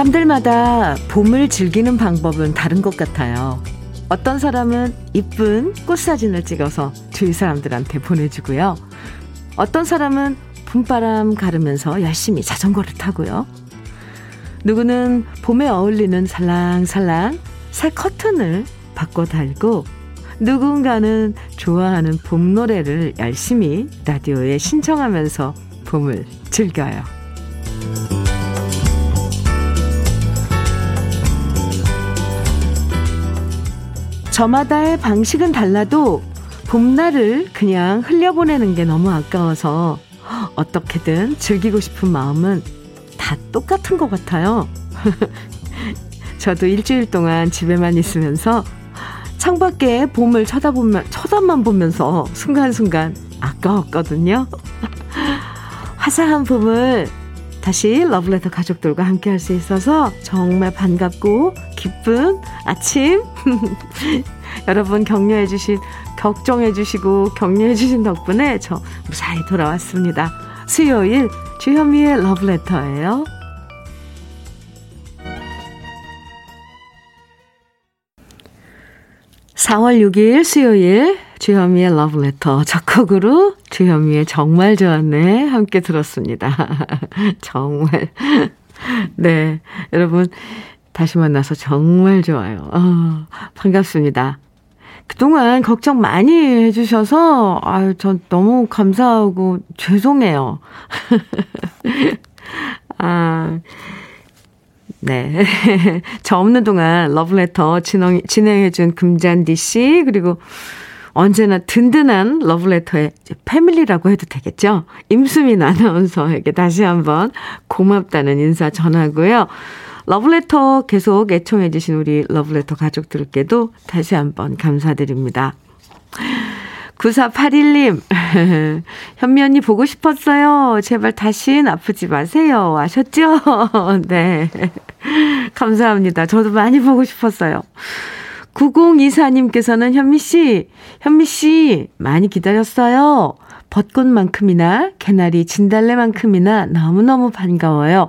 사람들마다 봄을 즐기는 방법은 다른 것 같아요. 어떤 사람은 이쁜 꽃사진을 찍어서 주위 사람들한테 보내주고요. 어떤 사람은 봄바람 가르면서 열심히 자전거를 타고요. 누구는 봄에 어울리는 살랑살랑 새 커튼을 바꿔 달고 누군가는 좋아하는 봄 노래를 열심히 라디오에 신청하면서 봄을 즐겨요. 저마다의 방식은 달라도 봄날을 그냥 흘려보내는 게 너무 아까워서 어떻게든 즐기고 싶은 마음은 다 똑같은 것 같아요. 저도 일주일 동안 집에만 있으면서 창밖에 봄을 쳐다보면, 쳐다만 보면서 순간순간 아까웠거든요. 화사한 봄을 다시 러블레터 가족들과 함께 할 수 있어서 정말 반갑고 기쁜 아침. 여러분 격려해 주신, 걱정해 주시고 격려해 주신 덕분에 저 무사히 돌아왔습니다. 수요일 주현미의 러브레터예요. 4월 6일 수요일 주현미의 러브레터 작곡으로 주현미의 정말 좋았네 함께 들었습니다. 정말 네 여러분 다시 만나서 정말 좋아요. 어, 반갑습니다. 그동안 걱정 많이 해주셔서 아유 전 너무 감사하고 죄송해요. 아 네. 저 없는 동안 러브레터 진행, 진행해준 금잔디 씨, 그리고 언제나 든든한 러브레터의 패밀리라고 해도 되겠죠? 임수민 아나운서에게 다시 한번 고맙다는 인사 전하고요. 러브레터 계속 애청해주신 우리 러브레터 가족들께도 다시 한번 감사드립니다. 9481님, 현미 언니 보고 싶었어요. 제발 다신 아프지 마세요. 아셨죠? 네. 감사합니다. 저도 많이 보고 싶었어요. 9024님께서는 현미 씨, 현미 씨, 많이 기다렸어요. 벚꽃만큼이나 개나리 진달래만큼이나 너무너무 반가워요.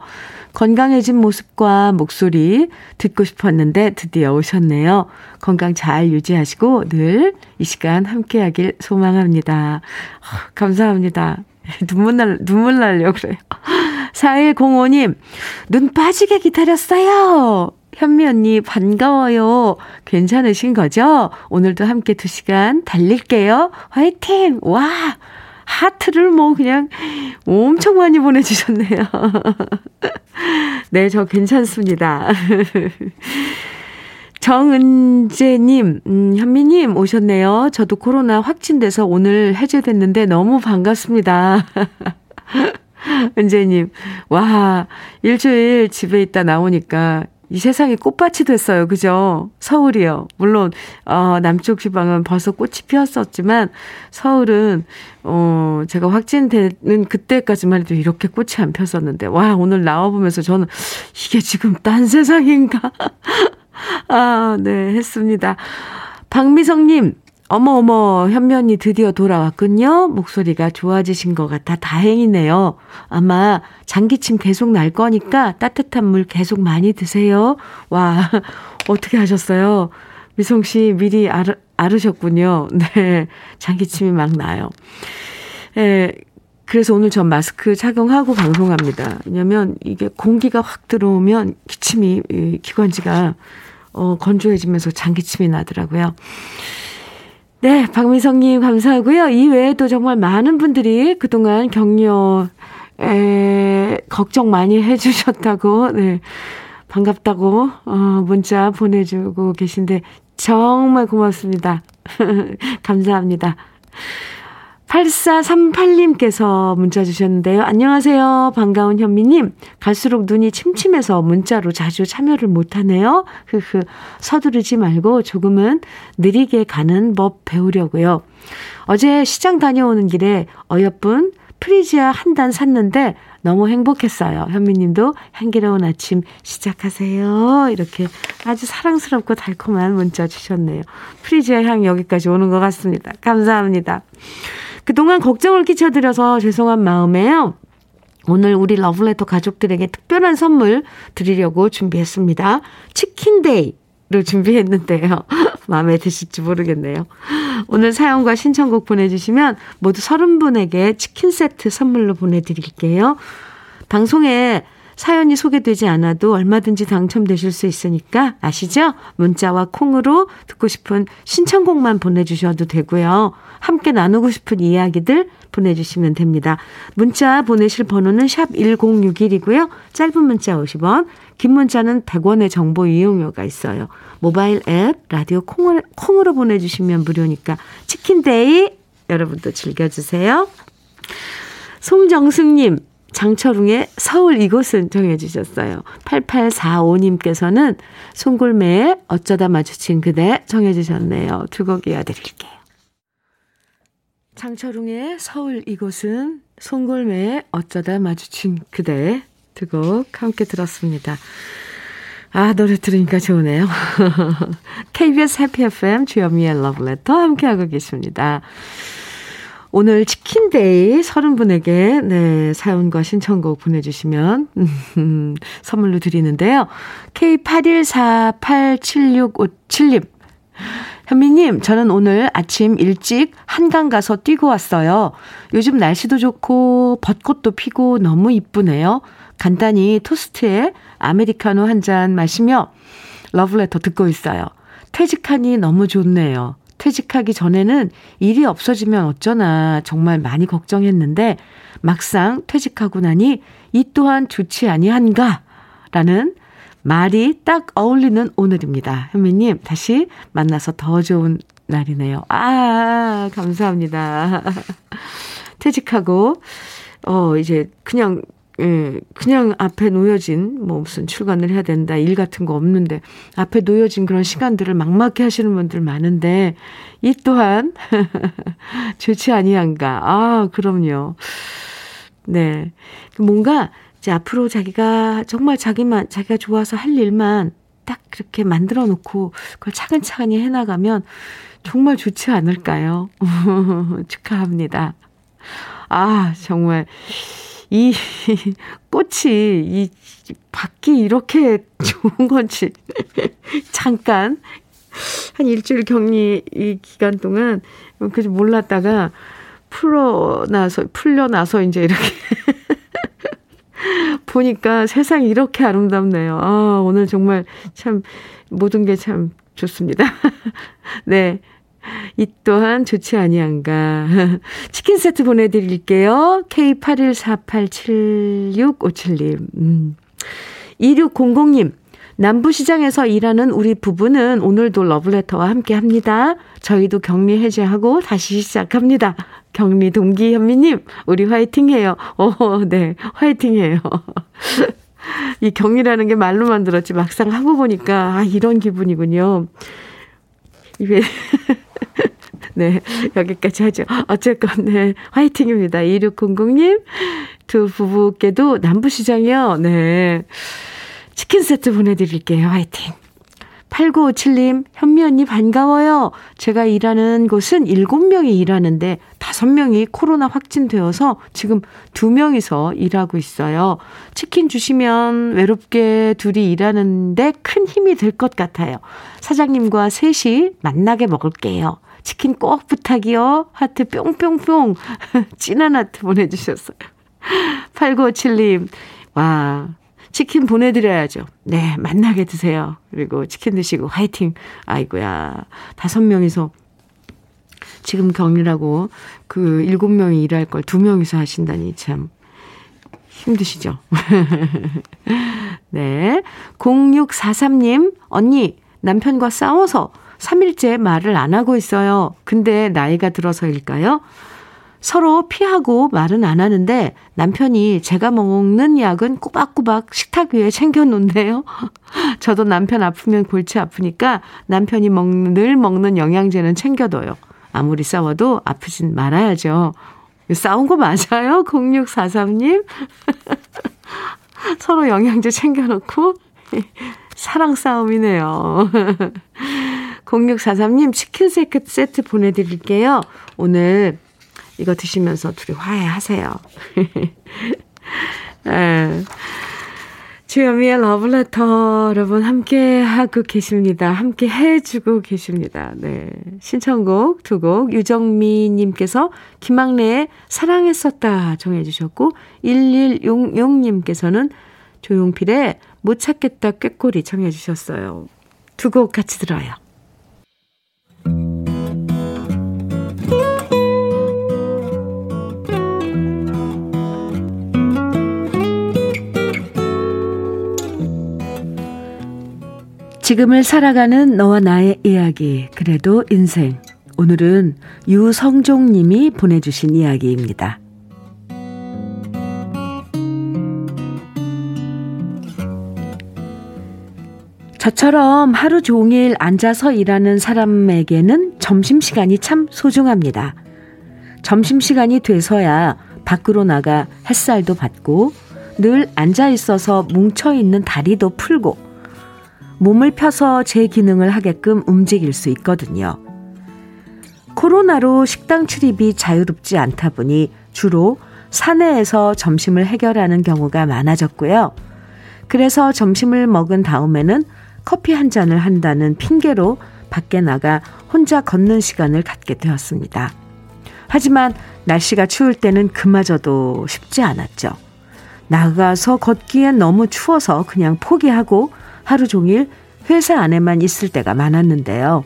건강해진 모습과 목소리 듣고 싶었는데 드디어 오셨네요. 건강 잘 유지하시고 늘 이 시간 함께 하길 소망합니다. 감사합니다. 눈물 날, 눈물 날려 그래요. 4105님, 눈 빠지게 기다렸어요. 현미 언니 반가워요. 괜찮으신 거죠? 오늘도 함께 2시간 달릴게요. 화이팅! 와! 하트를 뭐 그냥 엄청 많이 보내주셨네요. 네, 저 괜찮습니다. 정은재님, 음, 현미님 오셨네요. 저도 코로나 확진돼서 오늘 해제됐는데 너무 반갑습니다. 은재님, 와, 일주일 집에 있다 나오니까 이 세상이 꽃밭이 됐어요. 그죠? 서울이요. 물론, 어, 남쪽 지방은 벌써 꽃이 피었었지만, 서울은, 어, 제가 확진되는 그때까지만 해도 이렇게 꽃이 안 폈었는데, 와, 오늘 나와보면서 저는 이게 지금 딴 세상인가? 아, 네, 했습니다. 박미성님, 어머, 어머, 언니 드디어 돌아왔군요. 목소리가 좋아지신 것 같아 다행이네요. 아마 장기침 계속 날 거니까 따뜻한 물 계속 많이 드세요. 와, 어떻게 하셨어요? 미성 씨 미리 알으, 알으셨군요. 네, 장기침이 막 나요. 예, 그래서 오늘 전 마스크 착용하고 방송합니다. 왜냐면 이게 공기가 확 들어오면 기침이, 기관지가, 어, 건조해지면서 장기침이 나더라고요. 네, 박미성님 감사하고요. 이 외에도 정말 많은 분들이 그동안 격려, 에, 걱정 많이 해주셨다고, 네, 반갑다고, 어, 문자 보내주고 계신데, 정말 고맙습니다. 감사합니다. 8438님께서 문자 주셨는데요. 안녕하세요. 반가운 현미님. 갈수록 눈이 침침해서 문자로 자주 참여를 못하네요. 흐흐. 서두르지 말고 조금은 느리게 가는 법 배우려고요. 어제 시장 다녀오는 길에 어여쁜 프리지아 한 단 샀는데 너무 행복했어요. 현미님도 향기로운 아침 시작하세요. 이렇게 아주 사랑스럽고 달콤한 문자 주셨네요. 프리지아 향 여기까지 오는 것 같습니다. 감사합니다. 그동안 걱정을 끼쳐드려서 죄송한 마음에요. 오늘 우리 러블레터 가족들에게 특별한 선물 드리려고 준비했습니다. 치킨데이를 준비했는데요. 마음에 드실지 모르겠네요. 오늘 사연과 신청곡 보내주시면 모두 30분에게 치킨 세트 선물로 보내드릴게요. 방송에 사연이 소개되지 않아도 얼마든지 당첨되실 수 있으니까 아시죠? 문자와 콩으로 듣고 싶은 신청곡만 보내주셔도 되고요. 함께 나누고 싶은 이야기들 보내주시면 됩니다. 문자 보내실 번호는 샵 1061이고요. 짧은 문자 50원, 긴 문자는 100원의 정보 이용료가 있어요. 모바일 앱, 라디오 콩을, 콩으로 보내주시면 무료니까 치킨데이 여러분도 즐겨주세요. 송정숙님, 장철웅의 서울 이곳은 정해 주셨어요. 8845님께서는 송골매의 어쩌다 마주친 그대 정해 주셨네요. 두 곡 이어드릴게요. 장철웅의 서울 이곳은 송골매의 어쩌다 마주친 그대 두 곡 함께 들었습니다. 아, 노래 들으니까 좋으네요. KBS 해피 FM 주현미의 러브레터 함께하고 계십니다. 오늘 치킨데이 30분에게, 네, 사연과 신청곡 보내주시면, 음, 선물로 드리는데요. K81487657님. 현미님, 저는 오늘 아침 일찍 한강 가서 뛰고 왔어요. 요즘 날씨도 좋고, 벚꽃도 피고 너무 이쁘네요. 간단히 토스트에 아메리카노 한 잔 마시며 러브레터 듣고 있어요. 퇴직하니 너무 좋네요. 퇴직하기 전에는 일이 없어지면 어쩌나 정말 많이 걱정했는데 막상 퇴직하고 나니 이 또한 좋지 아니한가? 라는 말이 딱 어울리는 오늘입니다. 현미님, 다시 만나서 더 좋은 날이네요. 아, 감사합니다. 퇴직하고, 어, 이제 그냥 예, 그냥 앞에 놓여진 뭐 무슨 출근을 해야 된다 일 같은 거 없는데 앞에 놓여진 그런 시간들을 막막해 하시는 분들 많은데 이 또한 좋지 아니한가. 아, 그럼요. 네. 뭔가 이제 앞으로 자기가 정말 자기만 자기가 좋아서 할 일만 딱 그렇게 만들어 놓고 그걸 차근차근히 해 나가면 정말 좋지 않을까요? 축하합니다. 아, 정말 이 꽃이 이 밖이 이렇게 좋은 건지 잠깐 한 일주일 격리 이 기간 동안 그저 몰랐다가 풀어나서 풀려나서 이제 이렇게 보니까 세상이 이렇게 아름답네요. 아, 오늘 정말 참 모든 게 참 좋습니다. 네. 이 또한 좋지 아니한가. 치킨 세트 보내드릴게요. K81487657님. 음. 2600님. 남부시장에서 일하는 우리 부부는 오늘도 러브레터와 함께 합니다. 저희도 격리 해제하고 다시 시작합니다. 격리 동기 현미님, 우리 화이팅 해요. 어, 네. 화이팅 해요. 이 격리라는 게 말로만 들었지 막상 하고 보니까, 아, 이런 기분이군요. 이게 네, 여기까지 하죠. 어쨌건, 네, 화이팅입니다. 2600님, 두 부부께도 남부시장이요. 네. 치킨 세트 보내드릴게요. 화이팅. 8957님, 현미 언니 반가워요. 제가 일하는 곳은 7명이 일하는데 5명이 코로나 확진되어서 지금 2명이서 일하고 있어요. 치킨 주시면 외롭게 둘이 일하는데 큰 힘이 될 것 같아요. 사장님과 셋이 만나게 먹을게요. 치킨 꼭 부탁이요. 하트 뿅뿅뿅. 진한 하트 보내주셨어요. 8957님, 와, 치킨 보내드려야죠. 네, 만나게 드세요. 그리고 치킨 드시고 화이팅. 아이고야. 다섯 명이서 지금 격리라고 그 일곱 명이 일할 걸 두 명이서 하신다니 참 힘드시죠? 네. 0643님, 언니, 남편과 싸워서 3일째 말을 안 하고 있어요. 근데 나이가 들어서일까요? 서로 피하고 말은 안 하는데 남편이 제가 먹는 약은 꼬박꼬박 식탁 위에 챙겨놓네요. 저도 남편 아프면 골치 아프니까 남편이 먹는, 늘 먹는 영양제는 챙겨둬요. 아무리 싸워도 아프진 말아야죠. 싸운 거 맞아요? 0643님? 서로 영양제 챙겨놓고 사랑 싸움이네요. 0643님 치킨 세트 보내드릴게요. 오늘 이거 드시면서 둘이 화해하세요. 예. 주현미의 러브레터 여러분 함께 하고 계십니다. 함께 해주고 계십니다. 네. 신청곡 두 곡 유정미님께서 김학래의 사랑했었다 정해주셨고 1166님께서는 조용필의 못 찾겠다 꾀꼬리 정해주셨어요. 두 곡 같이 들어요. 지금을 살아가는 너와 나의 이야기, 그래도 인생. 오늘은 유성종 님이 보내주신 이야기입니다. 저처럼 하루 종일 앉아서 일하는 사람에게는 점심시간이 참 소중합니다. 점심시간이 돼서야 밖으로 나가 햇살도 받고 늘 앉아 있어서 뭉쳐있는 다리도 풀고 몸을 펴서 제 기능을 하게끔 움직일 수 있거든요. 코로나로 식당 출입이 자유롭지 않다 보니 주로 사내에서 점심을 해결하는 경우가 많아졌고요. 그래서 점심을 먹은 다음에는 커피 한 잔을 한다는 핑계로 밖에 나가 혼자 걷는 시간을 갖게 되었습니다. 하지만 날씨가 추울 때는 그마저도 쉽지 않았죠. 나가서 걷기엔 너무 추워서 그냥 포기하고 하루 종일 회사 안에만 있을 때가 많았는데요.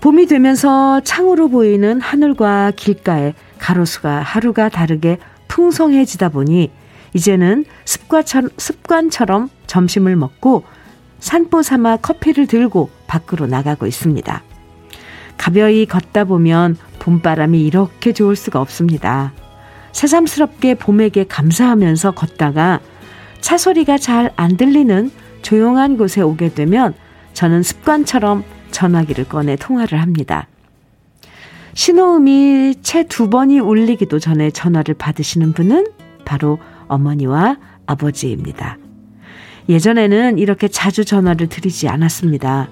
봄이 되면서 창으로 보이는 하늘과 길가에 가로수가 하루가 다르게 풍성해지다 보니 이제는 습관처럼, 습관처럼 점심을 먹고 산보 삼아 커피를 들고 밖으로 나가고 있습니다. 가벼이 걷다 보면 봄바람이 이렇게 좋을 수가 없습니다. 새삼스럽게 봄에게 감사하면서 걷다가 차 소리가 잘 안 들리는 조용한 곳에 오게 되면 저는 습관처럼 전화기를 꺼내 통화를 합니다. 신호음이 채 두 번이 울리기도 전에 전화를 받으시는 분은 바로 어머니와 아버지입니다. 예전에는 이렇게 자주 전화를 드리지 않았습니다.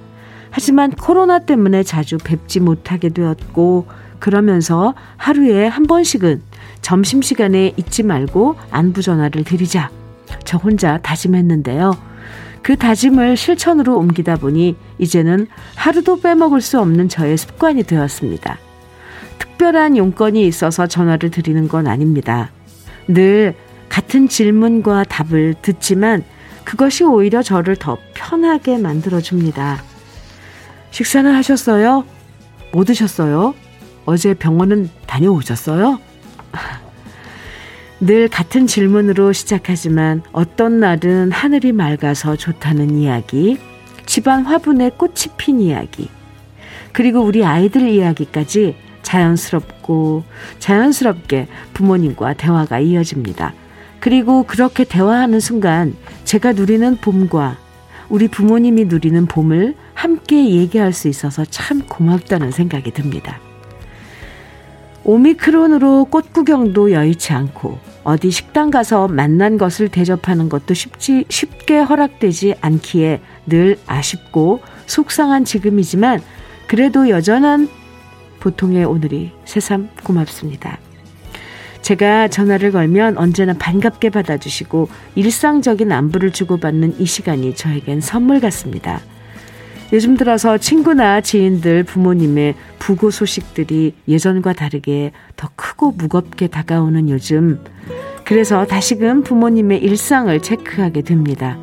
하지만 코로나 때문에 자주 뵙지 못하게 되었고, 그러면서 하루에 한 번씩은 점심시간에 잊지 말고 안부 전화를 드리자. 저 혼자 다짐했는데요. 그 다짐을 실천으로 옮기다 보니 이제는 하루도 빼먹을 수 없는 저의 습관이 되었습니다. 특별한 용건이 있어서 전화를 드리는 건 아닙니다. 늘 같은 질문과 답을 듣지만 그것이 오히려 저를 더 편하게 만들어줍니다. 식사는 하셨어요? 뭐 드셨어요? 어제 병원은 다녀오셨어요? 늘 같은 질문으로 시작하지만 어떤 날은 하늘이 맑아서 좋다는 이야기, 집안 화분에 꽃이 핀 이야기, 그리고 우리 아이들 이야기까지 자연스럽고 자연스럽게 부모님과 대화가 이어집니다. 그리고 그렇게 대화하는 순간 제가 누리는 봄과 우리 부모님이 누리는 봄을 함께 얘기할 수 있어서 참 고맙다는 생각이 듭니다. 오미크론으로 꽃 구경도 여의치 않고 어디 식당 가서 만난 것을 대접하는 것도 쉽지 쉽게 허락되지 않기에 늘 아쉽고 속상한 지금이지만 그래도 여전한 보통의 오늘이 새삼 고맙습니다. 제가 전화를 걸면 언제나 반갑게 받아주시고 일상적인 안부를 주고받는 이 시간이 저에겐 선물 같습니다. 요즘 들어서 친구나 지인들, 부모님의 부고 소식들이 예전과 다르게 더 크고 무겁게 다가오는 요즘. 그래서 다시금 부모님의 일상을 체크하게 됩니다.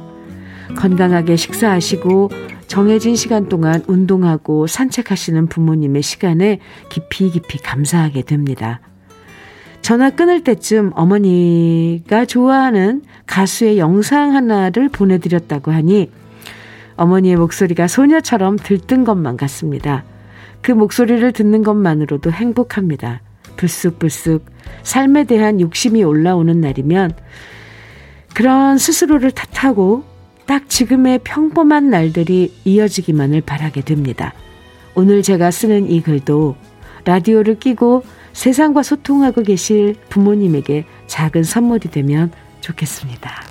건강하게 식사하시고 정해진 시간 동안 운동하고 산책하시는 부모님의 시간에 깊이 깊이 감사하게 됩니다. 전화 끊을 때쯤 어머니가 좋아하는 가수의 영상 하나를 보내드렸다고 하니 어머니의 목소리가 소녀처럼 들뜬 것만 같습니다. 그 목소리를 듣는 것만으로도 행복합니다. 불쑥불쑥 삶에 대한 욕심이 올라오는 날이면 그런 스스로를 탓하고 딱 지금의 평범한 날들이 이어지기만을 바라게 됩니다. 오늘 제가 쓰는 이 글도 라디오를 끼고 세상과 소통하고 계실 부모님에게 작은 선물이 되면 좋겠습니다.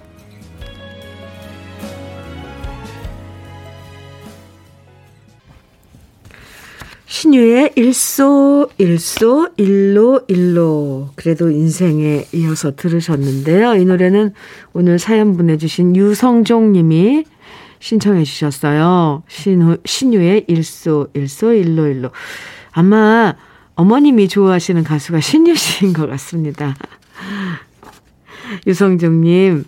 신유의 일소, 일소, 일로, 일로. 그래도 인생에 이어서 들으셨는데요. 이 노래는 오늘 사연 보내주신 유성종 님이 신청해 주셨어요. 신유, 신유의 일소, 일소, 일로, 일로. 아마 어머님이 좋아하시는 가수가 신유 씨인 것 같습니다. 유성종 님,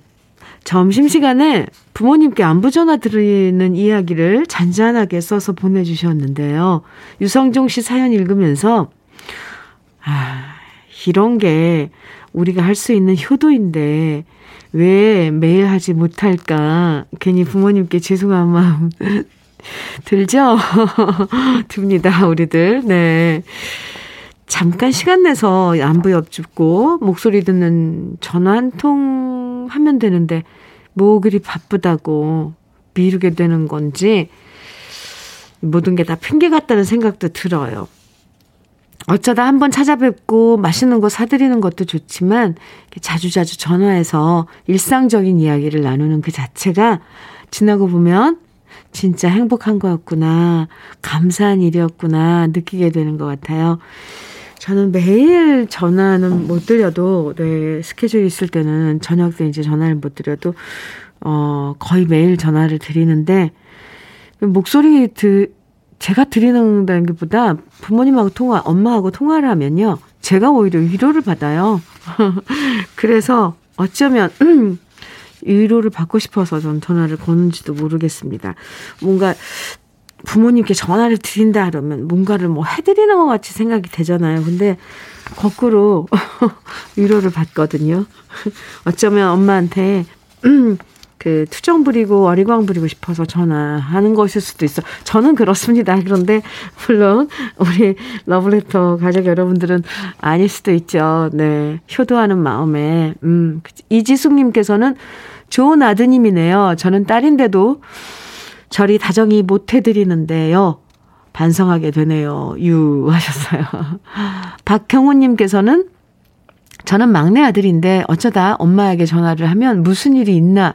점심시간에 부모님께 안부 전화 드리는 이야기를 잔잔하게 써서 보내주셨는데요. 유성종 씨 사연 읽으면서, 아, 이런 게 우리가 할 수 있는 효도인데, 왜 매일 하지 못할까? 괜히 부모님께 죄송한 마음 들죠? 듭니다, 우리들. 네. 잠깐 시간 내서 안부 엽줍고 목소리 듣는 전화 한 통 하면 되는데 뭐 그리 바쁘다고 미루게 되는 건지 모든 게 다 핑계 같다는 생각도 들어요. 어쩌다 한번 찾아뵙고 맛있는 거 사드리는 것도 좋지만 자주자주 전화해서 일상적인 이야기를 나누는 그 자체가 지나고 보면 진짜 행복한 거였구나, 감사한 일이었구나 느끼게 되는 것 같아요. 저는 매일 전화는 못 드려도, 네, 스케줄 있을 때는 저녁 때 이제 전화를 못 드려도, 어, 거의 매일 전화를 드리는데, 목소리 드, 제가 드리는 게보다 부모님하고 통화, 엄마하고 통화를 하면요. 제가 오히려 위로를 받아요. 그래서 어쩌면, 음, 위로를 받고 싶어서 전 전화를 거는지도 모르겠습니다. 뭔가 부모님께 전화를 드린다 그러면 뭔가를 뭐 해드리는 것 같이 생각이 되잖아요. 근데 거꾸로 위로를 받거든요. 어쩌면 엄마한테 음, 그 투정 부리고 어리광 부리고 싶어서 전화하는 것일 수도 있어. 저는 그렇습니다. 그런데 물론 우리 러브레터 가족 여러분들은 아닐 수도 있죠. 네. 효도하는 마음에 음 이지숙 님께서는 좋은 아드님이네요. 저는 딸인데도 저리 다정히 못 해드리는데요. 반성하게 되네요. 유 하셨어요. 박형우님께서는 저는 막내 아들인데 어쩌다 엄마에게 전화를 하면 무슨 일이 있나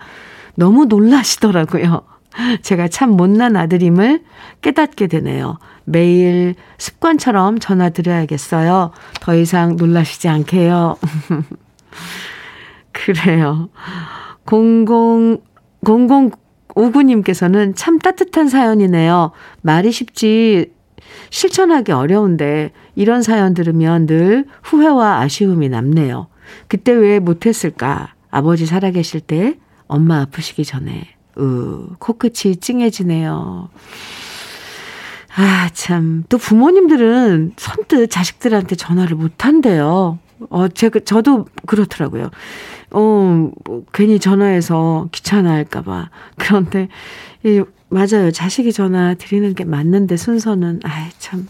너무 놀라시더라고요. 제가 참 못난 아들임을 깨닫게 되네요. 매일 습관처럼 전화 드려야겠어요. 더 이상 놀라시지 않게요. 그래요. 00, 00 오구님께서는 참 따뜻한 사연이네요. 말이 쉽지 실천하기 어려운데 이런 사연 들으면 늘 후회와 아쉬움이 남네요. 그때 왜 못했을까? 아버지 살아계실 때 엄마 아프시기 전에. 으, 코끝이 찡해지네요. 아, 참. 또 부모님들은 선뜻 자식들한테 전화를 못 한대요. 어, 제가, 저도 그렇더라고요. 어, 뭐, 괜히 전화해서 귀찮아 할까봐. 그런데, 이, 맞아요. 자식이 전화 드리는 게 맞는데 순서는, 아이, 참.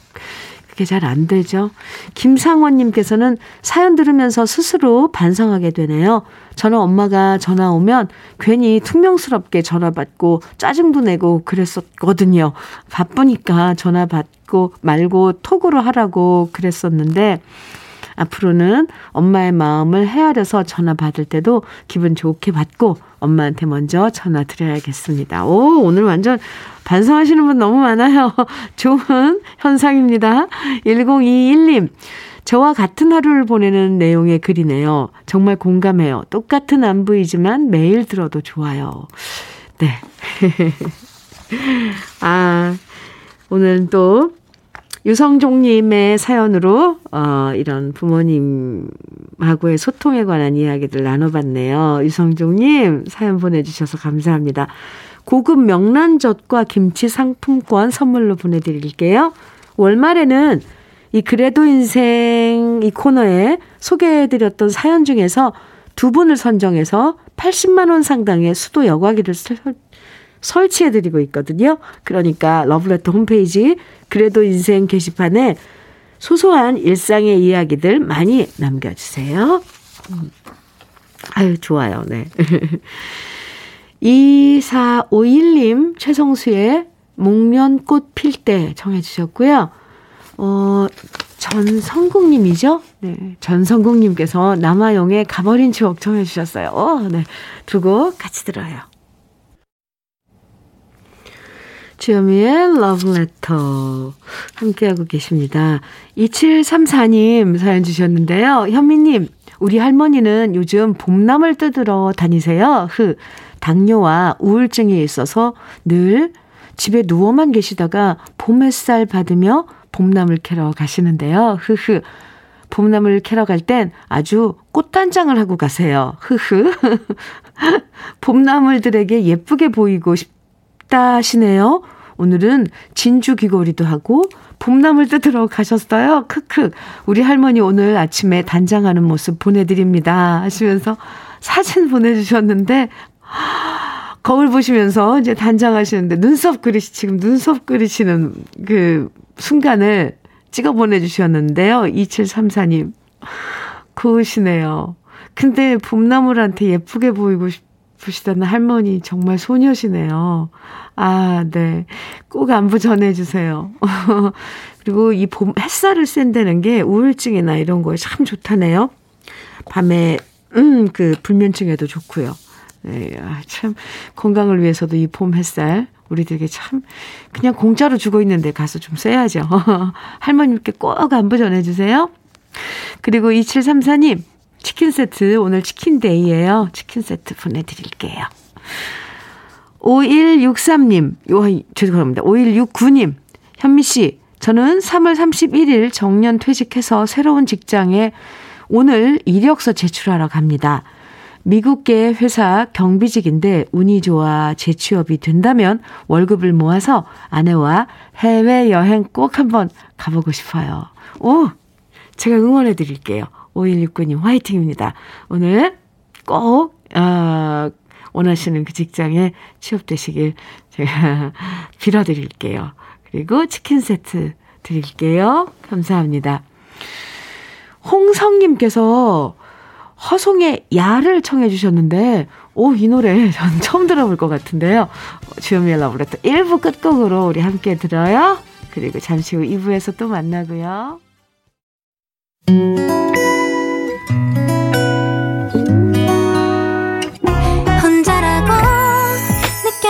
그게 잘 안 되죠. 김상원님께서는 사연 들으면서 스스로 반성하게 되네요. 저는 엄마가 전화 오면 괜히 퉁명스럽게 전화 받고 짜증도 내고 그랬었거든요. 바쁘니까 전화 받고 말고 톡으로 하라고 그랬었는데, 앞으로는 엄마의 마음을 헤아려서 전화 받을 때도 기분 좋게 받고 엄마한테 먼저 전화 드려야겠습니다. 오, 오늘 완전 반성하시는 분 너무 많아요. 좋은 현상입니다. 1021님. 저와 같은 하루를 보내는 내용의 글이네요. 정말 공감해요. 똑같은 안부이지만 매일 들어도 좋아요. 네. 아, 오늘 또 유성종님의 사연으로, 어, 이런 부모님하고의 소통에 관한 이야기들 나눠봤네요. 유성종님, 사연 보내주셔서 감사합니다. 고급 명란젓과 김치 상품권 선물로 보내드릴게요. 월말에는 이 그래도 인생 이 코너에 소개해드렸던 사연 중에서 두 분을 선정해서 80만 원 상당의 수도 여과기를 설치해드리고 있거든요. 그러니까 러브레터 홈페이지 그래도 인생 게시판에 소소한 일상의 이야기들 많이 남겨주세요. 음. 아유, 좋아요. 네. 2451님, 최성수의 목련꽃 필 때 정해 주셨고요. 어, 전성국님이죠? 네. 전성국님께서 남아용의 가버린 추억 정해 주셨어요. 어, 네. 두 곡 같이 들어요. 주여미의 러브레터 함께하고 계십니다. 2734님 사연 주셨는데요. 현미님, 우리 할머니는 요즘 봄나물 뜯으러 다니세요. 흐, 당뇨와 우울증이 있어서 늘 집에 누워만 계시다가 봄 햇살 받으며 봄나물 캐러 가시는데요. 흐흐. 봄나물 캐러 갈 땐 아주 꽃단장을 하고 가세요. 흐흐. 봄나물들에게 예쁘게 보이고 싶 다 하시네요. 오늘은 진주 귀걸이도 하고 봄나물 뜯으러 가셨어요. 크크. 우리 할머니 오늘 아침에 단장하는 모습 보내드립니다. 하시면서 사진 보내주셨는데, 거울 보시면서 이제 단장하시는데 눈썹 그리시, 지금 눈썹 그리시는 그 순간을 찍어 보내주셨는데요. 2734님. 고우시네요. 근데 봄나물한테 예쁘게 보이고 싶 으시다는 할머니 정말 소녀시네요. 아, 네. 꼭 안부 전해주세요. 그리고 이 봄, 햇살을 쐰다는 게 우울증이나 이런 거에 참 좋다네요. 밤에, 음, 그, 불면증에도 좋고요. 네, 아, 참, 건강을 위해서도 이 봄 햇살, 우리들에게 참, 그냥 공짜로 주고 있는데 가서 좀 써야죠. 할머님께 꼭 안부 전해주세요. 그리고 2734님, 치킨 세트, 오늘 치킨데이예요 치킨 세트 보내드릴게요. 5163님, 요, 죄송합니다. 5169님, 현미 씨, 저는 3월 31일 정년 퇴직해서 새로운 직장에 오늘 이력서 제출하러 갑니다. 미국계 회사 경비직인데 운이 좋아 재취업이 된다면 월급을 모아서 아내와 해외여행 꼭 한번 가보고 싶어요. 오! 제가 응원해 드릴게요. 5169님 화이팅입니다. 오늘 꼭, 어, 원하시는 그 직장에 취업되시길 제가 빌어드릴게요. 그리고 치킨 세트 드릴게요. 감사합니다. 홍성님께서 허송의 야를 청해 주셨는데, 오, 이 노래 전 처음 들어볼 것 같은데요. 주현미의 러브레터 1부 끝곡으로 우리 함께 들어요. 그리고 잠시 후 2부에서 또 만나고요.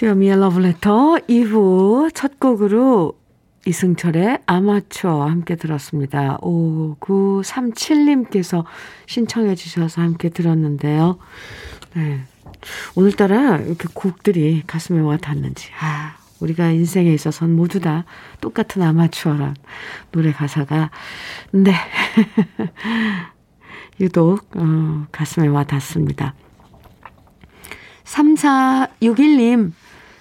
주현미의 러브레터 2부 첫 곡으로 이승철의 아마추어 함께 들었습니다. 5937님께서 신청해 주셔서 함께 들었는데요. 네. 오늘따라 이렇게 곡들이 가슴에 와 닿는지, 아, 우리가 인생에 있어서는 모두 다 똑같은 아마추어란 노래 가사가, 네. 유독, 어, 가슴에 와 닿습니다. 3461님,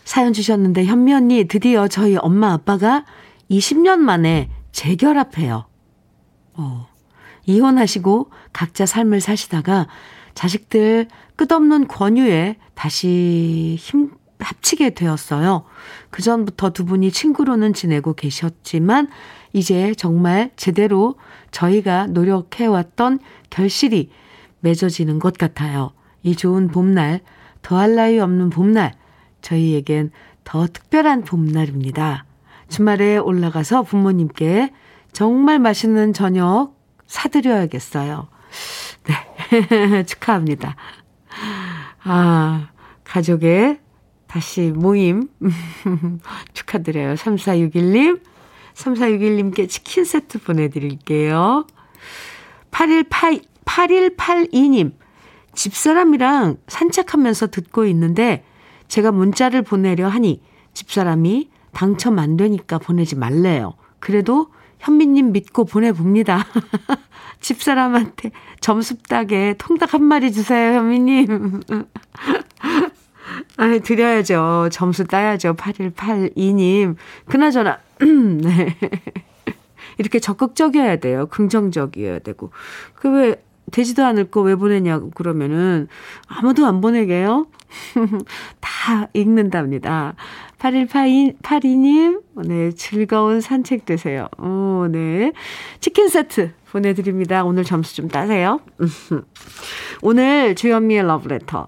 사연 주셨는데 현미 언니 드디어 저희 엄마 아빠가 20년 만에 재결합해요. 어, 이혼하시고 각자 삶을 사시다가 자식들 끝없는 권유에 다시 힘 합치게 되었어요. 그 전부터 두 분이 친구로는 지내고 계셨지만 이제 정말 제대로 저희가 노력해왔던 결실이 맺어지는 것 같아요. 이 좋은 봄날, 더할 나위 없는 봄날, 저희에겐 더 특별한 봄날입니다. 주말에 올라가서 부모님께 정말 맛있는 저녁 사드려야겠어요. 네. 축하합니다. 아, 가족의 다시 모임. 축하드려요. 3461님. 3461님께 치킨 세트 보내드릴게요. 8182, 8182님. 집사람이랑 산책하면서 듣고 있는데 제가 문자를 보내려 하니 집사람이 당첨 안 되니까 보내지 말래요. 그래도 현미님 믿고 보내봅니다. 집사람한테 점수 따게 통닭 한 마리 주세요, 현미님. 아, 드려야죠. 점수 따야죠. 8182님. 그나저나, 네. 이렇게 적극적이어야 돼요. 긍정적이어야 되고. 그 왜, 되지도 않을 거 왜 보내냐고 그러면은 아무도 안 보내게요. 다 읽는답니다. 8182님, 네, 즐거운 산책 되세요. 오, 네. 치킨 세트 보내드립니다. 오늘 점수 좀 따세요. 오늘 주현미의 러브레터.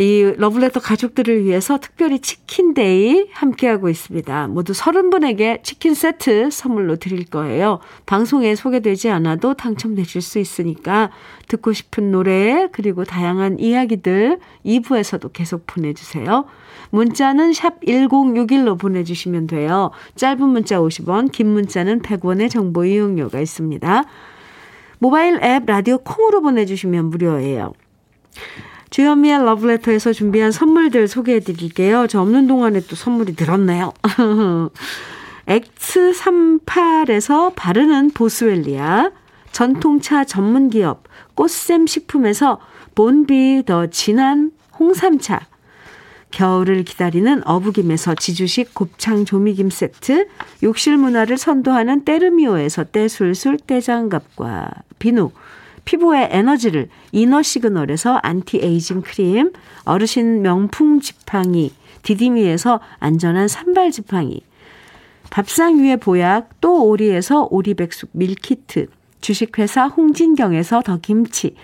이 러블레터 가족들을 위해서 특별히 치킨데이 함께하고 있습니다. 모두 30분에게 치킨 세트 선물로 드릴 거예요. 방송에 소개되지 않아도 당첨되실 수 있으니까 듣고 싶은 노래 그리고 다양한 이야기들 2부에서도 계속 보내주세요. 문자는 샵 1061로 보내주시면 돼요. 짧은 문자 50원, 긴 문자는 100원의 정보 이용료가 있습니다. 모바일 앱 라디오 콩으로 보내주시면 무료예요. 주현미의 러브레터에서 준비한 선물들 소개해 드릴게요. 저 없는 동안에 또 선물이 들었네요. X38에서 바르는 보스웰리아, 전통차 전문기업 꽃샘 식품에서 본비 더 진한 홍삼차, 겨울을 기다리는 어부김에서 지주식 곱창 조미김 세트, 욕실 문화를 선도하는 때르미오에서 때술술 때장갑과 비누, 피부의 에너지를 이너 시그널에서 안티에이징 크림, 어르신 명품 지팡이, 디디미에서 안전한 산발 지팡이, 밥상 위의 보약 또 오리에서 오리백숙 meal kit, 주식회사 홍진경에서 더 김치,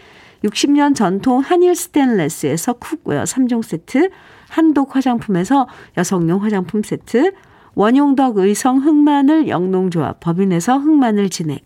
60년 전통 한일 스텐레스에서 cookware 3종 세트, 한독 화장품에서 여성용 화장품 세트, 원용덕 의성 흑마늘 영농조합 법인에서 흑마늘 진액,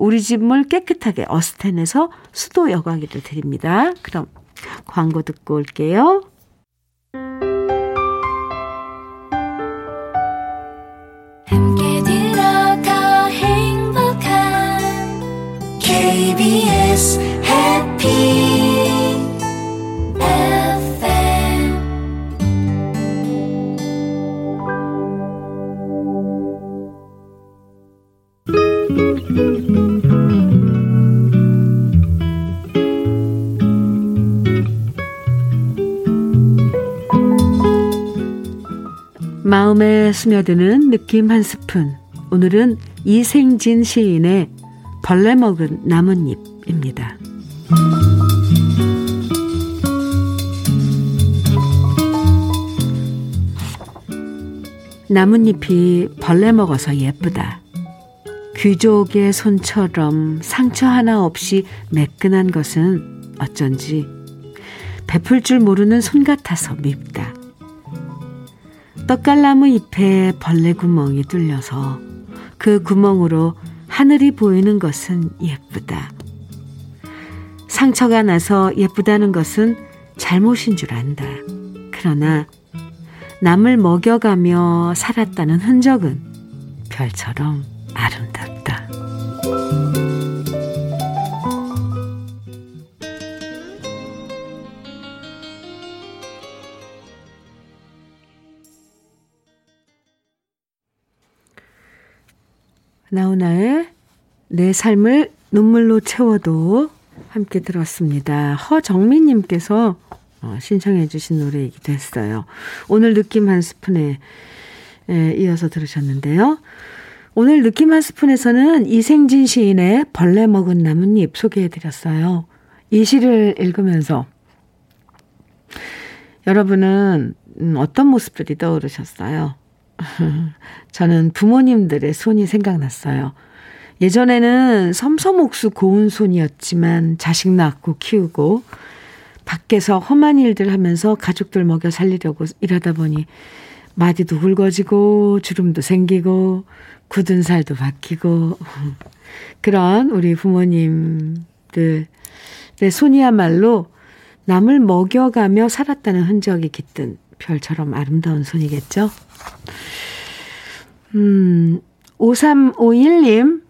우리 집 물 깨끗하게 어스텐에서 수도 여과기를 드립니다. 그럼 광고 듣고 올게요. KBS 마음에 스며드는 느낌 한 스푼. 오늘은 이생진 시인의 벌레 먹은 나뭇잎입니다. 나뭇잎이 벌레 먹어서 예쁘다. 귀족의 손처럼 상처 하나 없이 매끈한 것은 어쩐지 베풀 줄 모르는 손 같아서 밉다. 떡갈나무 잎에 벌레 구멍이 뚫려서 그 구멍으로 하늘이 보이는 것은 예쁘다. 상처가 나서 예쁘다는 것은 잘못인 줄 안다. 그러나 남을 먹여가며 살았다는 흔적은 별처럼 아름답다. 나훈아의 내 삶을 눈물로 채워도 함께 들었습니다. 허정민님께서 어, 신청해 주신 노래이기도 했어요. 오늘 느낌 한 스푼에 이어서 들으셨는데요. 오늘 느낌 한 스푼에서는 이생진 시인의 벌레 먹은 나뭇잎 소개해 드렸어요. 이 시를 읽으면서 여러분은 음, 어떤 모습들이 떠오르셨어요? 저는 부모님들의 손이 생각났어요. 예전에는 섬섬옥수 고운 손이었지만 자식 낳고 키우고 밖에서 험한 일들 하면서 가족들 먹여 살리려고 일하다 보니 마디도 굵어지고 주름도 생기고 굳은 살도 박히고 그런 우리 부모님들의 손이야말로 남을 먹여가며 살았다는 흔적이 깃든 별처럼 아름다운 손이겠죠? 음, 5351님,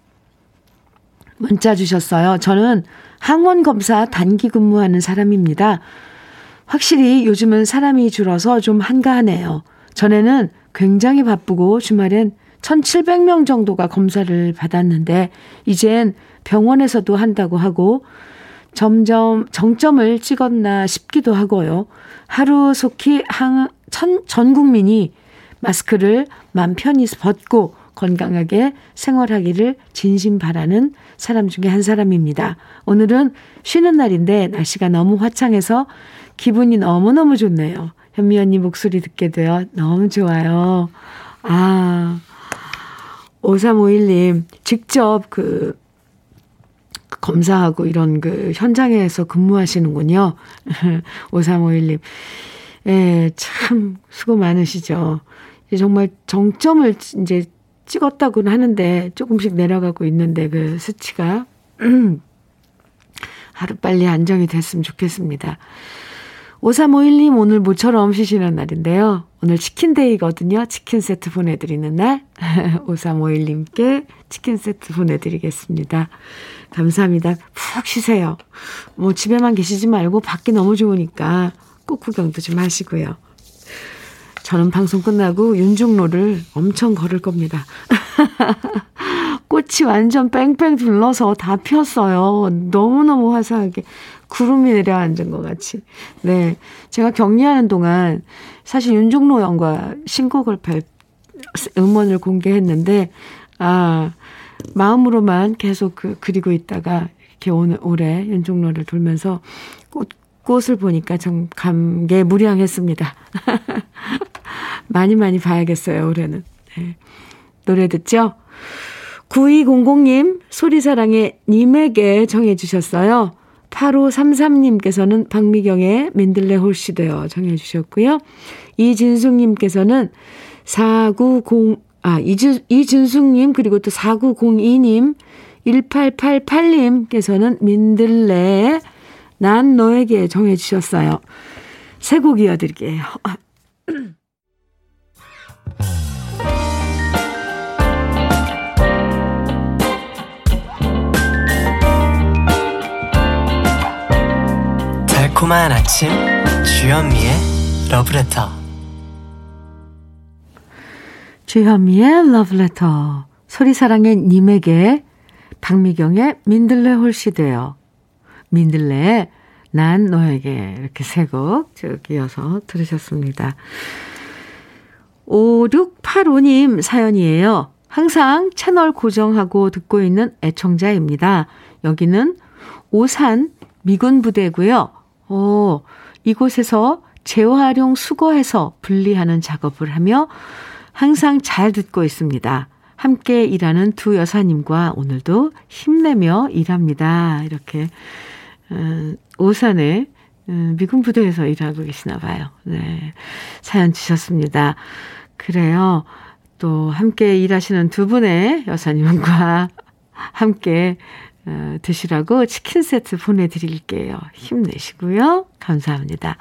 문자 주셨어요. 저는 항원 검사 단기 근무하는 사람입니다. 확실히 요즘은 사람이 줄어서 좀 한가하네요. 전에는 굉장히 바쁘고 주말엔 1,700명 정도가 검사를 받았는데 이젠 병원에서도 한다고 하고 점점 정점을 찍었나 싶기도 하고요. 하루속히 한, 천, 전 국민이 마스크를 맘 편히 벗고 건강하게 생활하기를 진심 바라는 사람 중에 한 사람입니다. 오늘은 쉬는 날인데 날씨가 너무 화창해서 기분이 너무너무 좋네요. 현미 언니 목소리 듣게 되어 너무 좋아요. 아, 5351님, 직접 그, 검사하고 이런 그 현장에서 근무하시는군요. 5351님. 예, 참 수고 많으시죠. 정말 정점을 이제 찍었다고는 하는데 조금씩 내려가고 있는데 그 수치가 하루 빨리 안정이 됐으면 좋겠습니다. 5351님 오늘 모처럼 쉬시는 날인데요. 오늘 치킨데이거든요. 치킨 세트 보내드리는 날. 5351님께 치킨 세트 보내드리겠습니다. 감사합니다. 푹 쉬세요. 뭐 집에만 계시지 말고 밖이 너무 좋으니까 꼭 구경도 좀 하시고요. 저는 방송 끝나고 윤중로를 엄청 걸을 겁니다. 꽃이 완전 뺑뺑 둘러서 다 피었어요. 너무너무 화사하게. 구름이 내려앉은 것 같이. 네. 제가 격리하는 동안 사실 윤종로 영과 신곡을 발, 음원을 공개했는데, 아, 마음으로만 계속 그, 그리고 있다가 이렇게 오늘, 올해 윤종로를 돌면서 꽃, 꽃을 보니까 좀 감개 무량했습니다. 많이 많이 봐야겠어요, 올해는. 네. 노래 듣죠? 9200님, 소리사랑의 님에게 정해주셨어요. 8533님께서는 박미경의 민들레 홀씨 되어 정해 주셨고요. 이진숙 님께서는 490, 아, 이준, 이준숙 님, 그리고 또 4902 님, 1888 님께서는 민들레 난 너에게 정해 주셨어요. 세 곡 이어 드릴게요. 달콤한 아침 주현미의 러브레터 주현미의 러브레터 소리사랑의 님에게 박미경의 민들레 홀씨되어 민들레 난 너에게 이렇게 세곡쭉 이어서 들으셨습니다. 5685님 사연이에요. 항상 채널 고정하고 듣고 있는 애청자입니다. 여기는 오산 미군 부대고요. 오, 이곳에서 재활용 수거해서 분리하는 작업을 하며 항상 잘 듣고 있습니다. 함께 일하는 두 여사님과 오늘도 힘내며 일합니다. 이렇게 음, 오산에 음, 미군 부대에서 일하고 계시나 봐요. 네. 사연 주셨습니다. 그래요. 또 함께 일하시는 두 분의 여사님과 함께 어, 드시라고 치킨 세트 보내드릴게요. 힘내시고요. 감사합니다.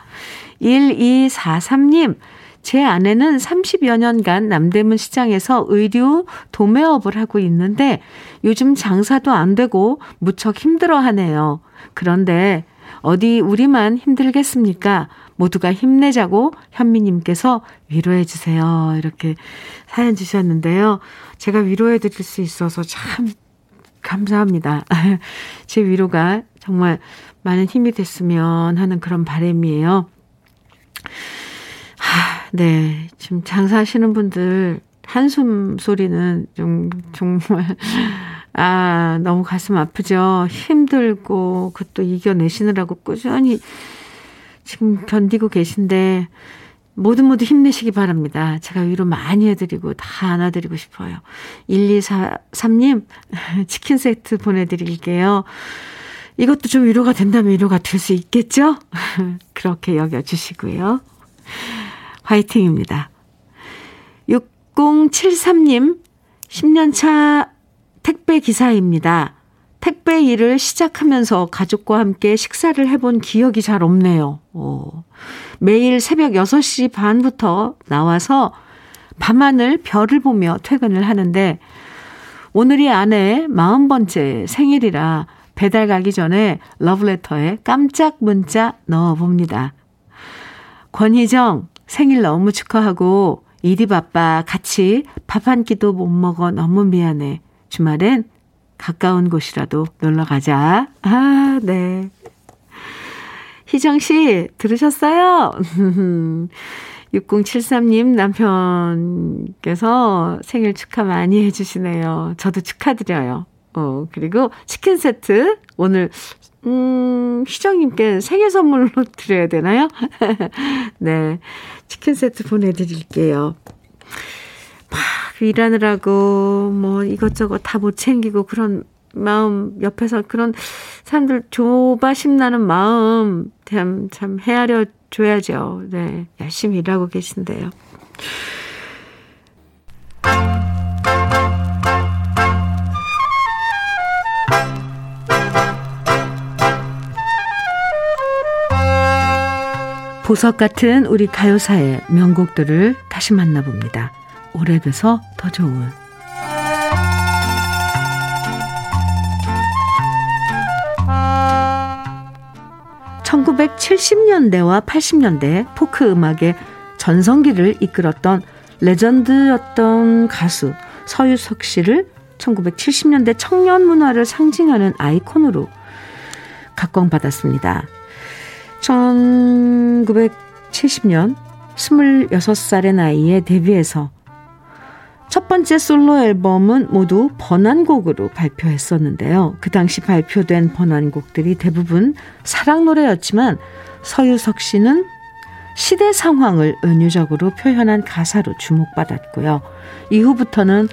1243님, 제 아내는 30여 년간 남대문 시장에서 의류 도매업을 하고 있는데 요즘 장사도 안 되고 무척 힘들어 하네요. 그런데 어디 우리만 힘들겠습니까? 모두가 힘내자고 현미님께서 위로해 주세요. 이렇게 사연 주셨는데요. 제가 위로해 드릴 수 있어서 참 감사합니다. 제 위로가 정말 많은 힘이 됐으면 하는 그런 바람이에요. 하, 네. 지금 장사하시는 분들 한숨 소리는 좀 정말 아, 너무 가슴 아프죠. 힘들고 그것도 이겨내시느라고 꾸준히 지금 견디고 계신데 모두 모두 힘내시기 바랍니다. 제가 위로 많이 해드리고 다 안아드리고 싶어요. 1243님, 치킨 세트 보내드릴게요. 이것도 좀 위로가 된다면 위로가 될 수 있겠죠? 그렇게 여겨주시고요. 화이팅입니다. 6073님, 10년차 택배 기사입니다. 택배 일을 시작하면서 가족과 함께 식사를 해본 기억이 잘 없네요. 오. 매일 새벽 6시 반부터 나와서 밤하늘 별을 보며 퇴근을 하는데 오늘이 아내 40번째 생일이라 배달 가기 전에 러브레터에 깜짝 문자 넣어봅니다. 권희정, 생일 너무 축하하고 일이 바빠 같이 밥 한 끼도 못 먹어 너무 미안해. 주말엔 가까운 곳이라도 놀러 가자. 아, 네. 희정 씨, 들으셨어요? 6073님 남편께서 생일 축하 많이 해주시네요. 저도 축하드려요. 어, 그리고 치킨 세트 오늘 음, 희정님께 생일 선물로 드려야 되나요? 네. 치킨 세트 보내드릴게요. 막 일하느라고 뭐 이것저것 다 못 챙기고 그런 마음 옆에서 그런 사람들 조바심 나는 마음 참, 참 헤아려 줘야죠. 네. 열심히 일하고 계신데요. 보석 같은 우리 가요사의 명곡들을 다시 만나봅니다. 오래돼서 더 좋은 1970년대와 80년대 포크 음악의 전성기를 이끌었던 legend였던 가수 서유석 씨를 1970년대 청년 문화를 상징하는 아이콘으로 각광받았습니다. 1970년 26살의 나이에 데뷔해서 첫 번째 솔로 앨범은 모두 번안곡으로 발표했었는데요. 그 당시 발표된 번안곡들이 대부분 사랑 노래였지만 서유석 씨는 시대 상황을 은유적으로 표현한 가사로 주목받았고요. 이후부터는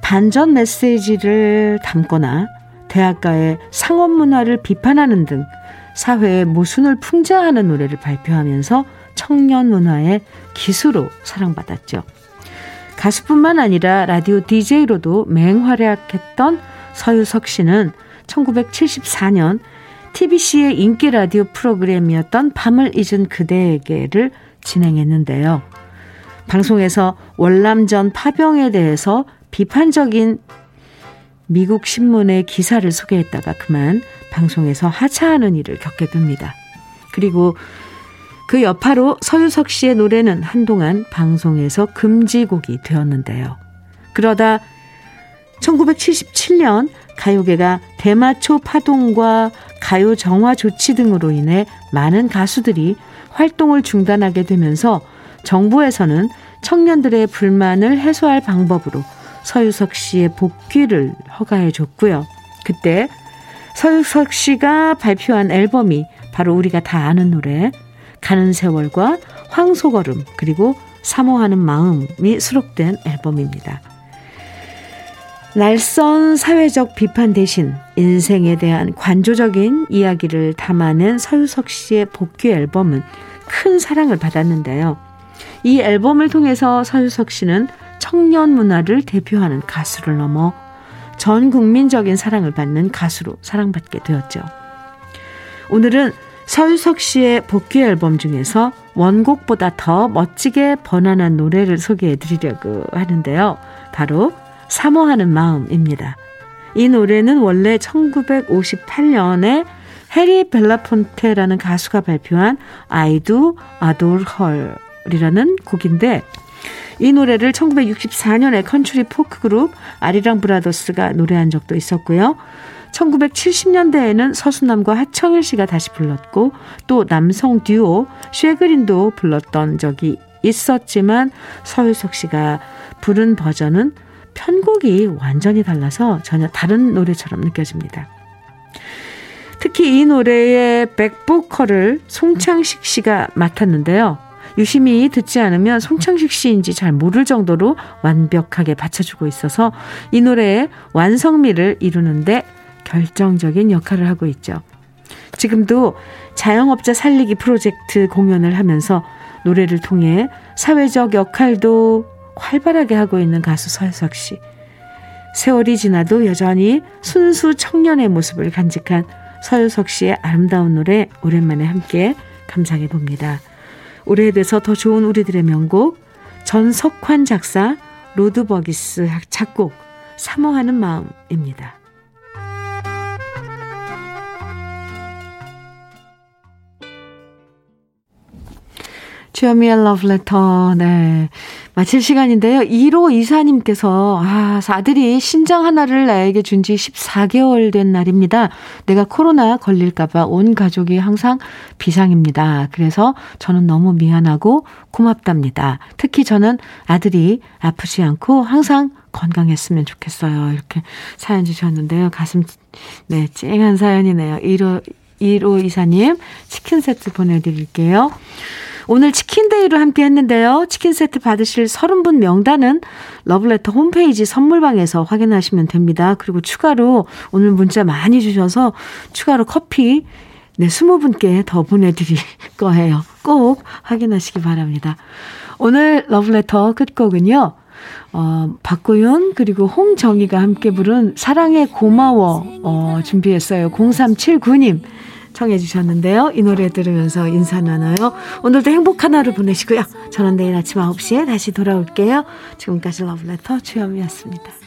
반전 메시지를 담거나 대학가의 상업 문화를 비판하는 등 사회의 모순을 풍자하는 노래를 발표하면서 청년 문화의 기수로 사랑받았죠. 가수뿐만 아니라 라디오 DJ로도 맹활약했던 서유석 씨는 1974년 TBC의 인기 라디오 프로그램이었던 밤을 잊은 그대에게를 진행했는데요. 방송에서 월남전 파병에 대해서 비판적인 미국 신문의 기사를 소개했다가 그만 방송에서 하차하는 일을 겪게 됩니다. 그리고 그 여파로 서유석 씨의 노래는 한동안 방송에서 금지곡이 되었는데요. 그러다 1977년 가요계가 대마초 파동과 가요 정화 조치 등으로 인해 많은 가수들이 활동을 중단하게 되면서 정부에서는 청년들의 불만을 해소할 방법으로 서유석 씨의 복귀를 허가해 줬고요. 그때 서유석 씨가 발표한 앨범이 바로 우리가 다 아는 노래 가는 세월과 황소걸음 그리고 사모하는 마음이 수록된 앨범입니다. 날선 사회적 비판 대신 인생에 대한 관조적인 이야기를 담아낸 서유석 씨의 복귀 앨범은 큰 사랑을 받았는데요. 이 앨범을 통해서 서유석 씨는 청년 문화를 대표하는 가수를 넘어 전 국민적인 사랑을 받는 가수로 사랑받게 되었죠. 오늘은 서유석 씨의 복귀 앨범 중에서 원곡보다 더 멋지게 번안한 노래를 소개해 드리려고 하는데요. 바로 사모하는 마음입니다. 이 노래는 원래 1958년에 해리 벨라폰테라는 가수가 발표한 I Do Adore Her이라는 곡인데 이 노래를 1964년에 컨트리 포크 그룹 아리랑 브라더스가 노래한 적도 있었고요. 1970년대에는 서수남과 하청일 씨가 다시 불렀고 또 남성 듀오 쉐그린도 불렀던 적이 있었지만 서유석 씨가 부른 버전은 편곡이 완전히 달라서 전혀 다른 노래처럼 느껴집니다. 특히 이 노래의 백보컬을 송창식 씨가 맡았는데요. 유심히 듣지 않으면 송창식 씨인지 잘 모를 정도로 완벽하게 받쳐주고 있어서 이 노래의 완성미를 이루는데 결정적인 역할을 하고 있죠. 지금도 자영업자 살리기 프로젝트 공연을 하면서 노래를 통해 사회적 역할도 활발하게 하고 있는 가수 서유석 씨. 세월이 지나도 여전히 순수 청년의 모습을 간직한 서유석 씨의 아름다운 노래 오랜만에 함께 감상해 봅니다. 오래돼서 더 좋은 우리들의 명곡 전석환 작사 로드버기스 작곡 사모하는 마음입니다. 주현미의 러브레터, 네. 마칠 시간인데요. 1호 이사님께서, 아, 아들이 신장 하나를 나에게 준 지 14개월 된 날입니다. 내가 코로나 걸릴까봐 온 가족이 항상 비상입니다. 그래서 저는 너무 미안하고 고맙답니다. 특히 저는 아들이 아프지 않고 항상 건강했으면 좋겠어요. 이렇게 사연 주셨는데요. 가슴, 네, 찡한 사연이네요. 1호, 1호 이사님, 치킨 세트 보내드릴게요. 오늘 치킨데이로 함께 했는데요. 치킨 세트 받으실 30분 명단은 러블레터 홈페이지 선물방에서 확인하시면 됩니다. 그리고 추가로 오늘 문자 많이 주셔서 추가로 커피 네, 20분께 더 보내드릴 거예요. 꼭 확인하시기 바랍니다. 오늘 러블레터 끝곡은요. 어, 박고윤 그리고 홍정희가 함께 부른 사랑의 고마워 어, 준비했어요. 0379님 청해 주셨는데요. 이 노래 들으면서 인사 나눠요. 오늘도 행복한 하루 보내시고요. 저는 내일 아침 9시에 다시 돌아올게요. 지금까지 러브레터 주현미였습니다.